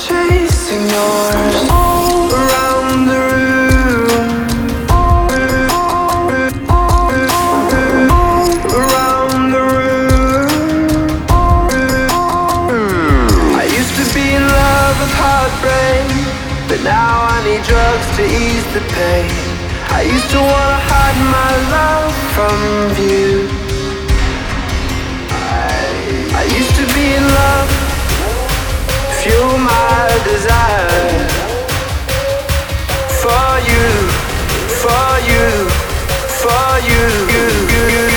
superstar around the room. Around the room. I used to be in love with heartbreak, but now I need drugs to ease the pain. I used to wanna hide my love from view. I used to be in love, fuel my desire. For you, for you, for you, you, you,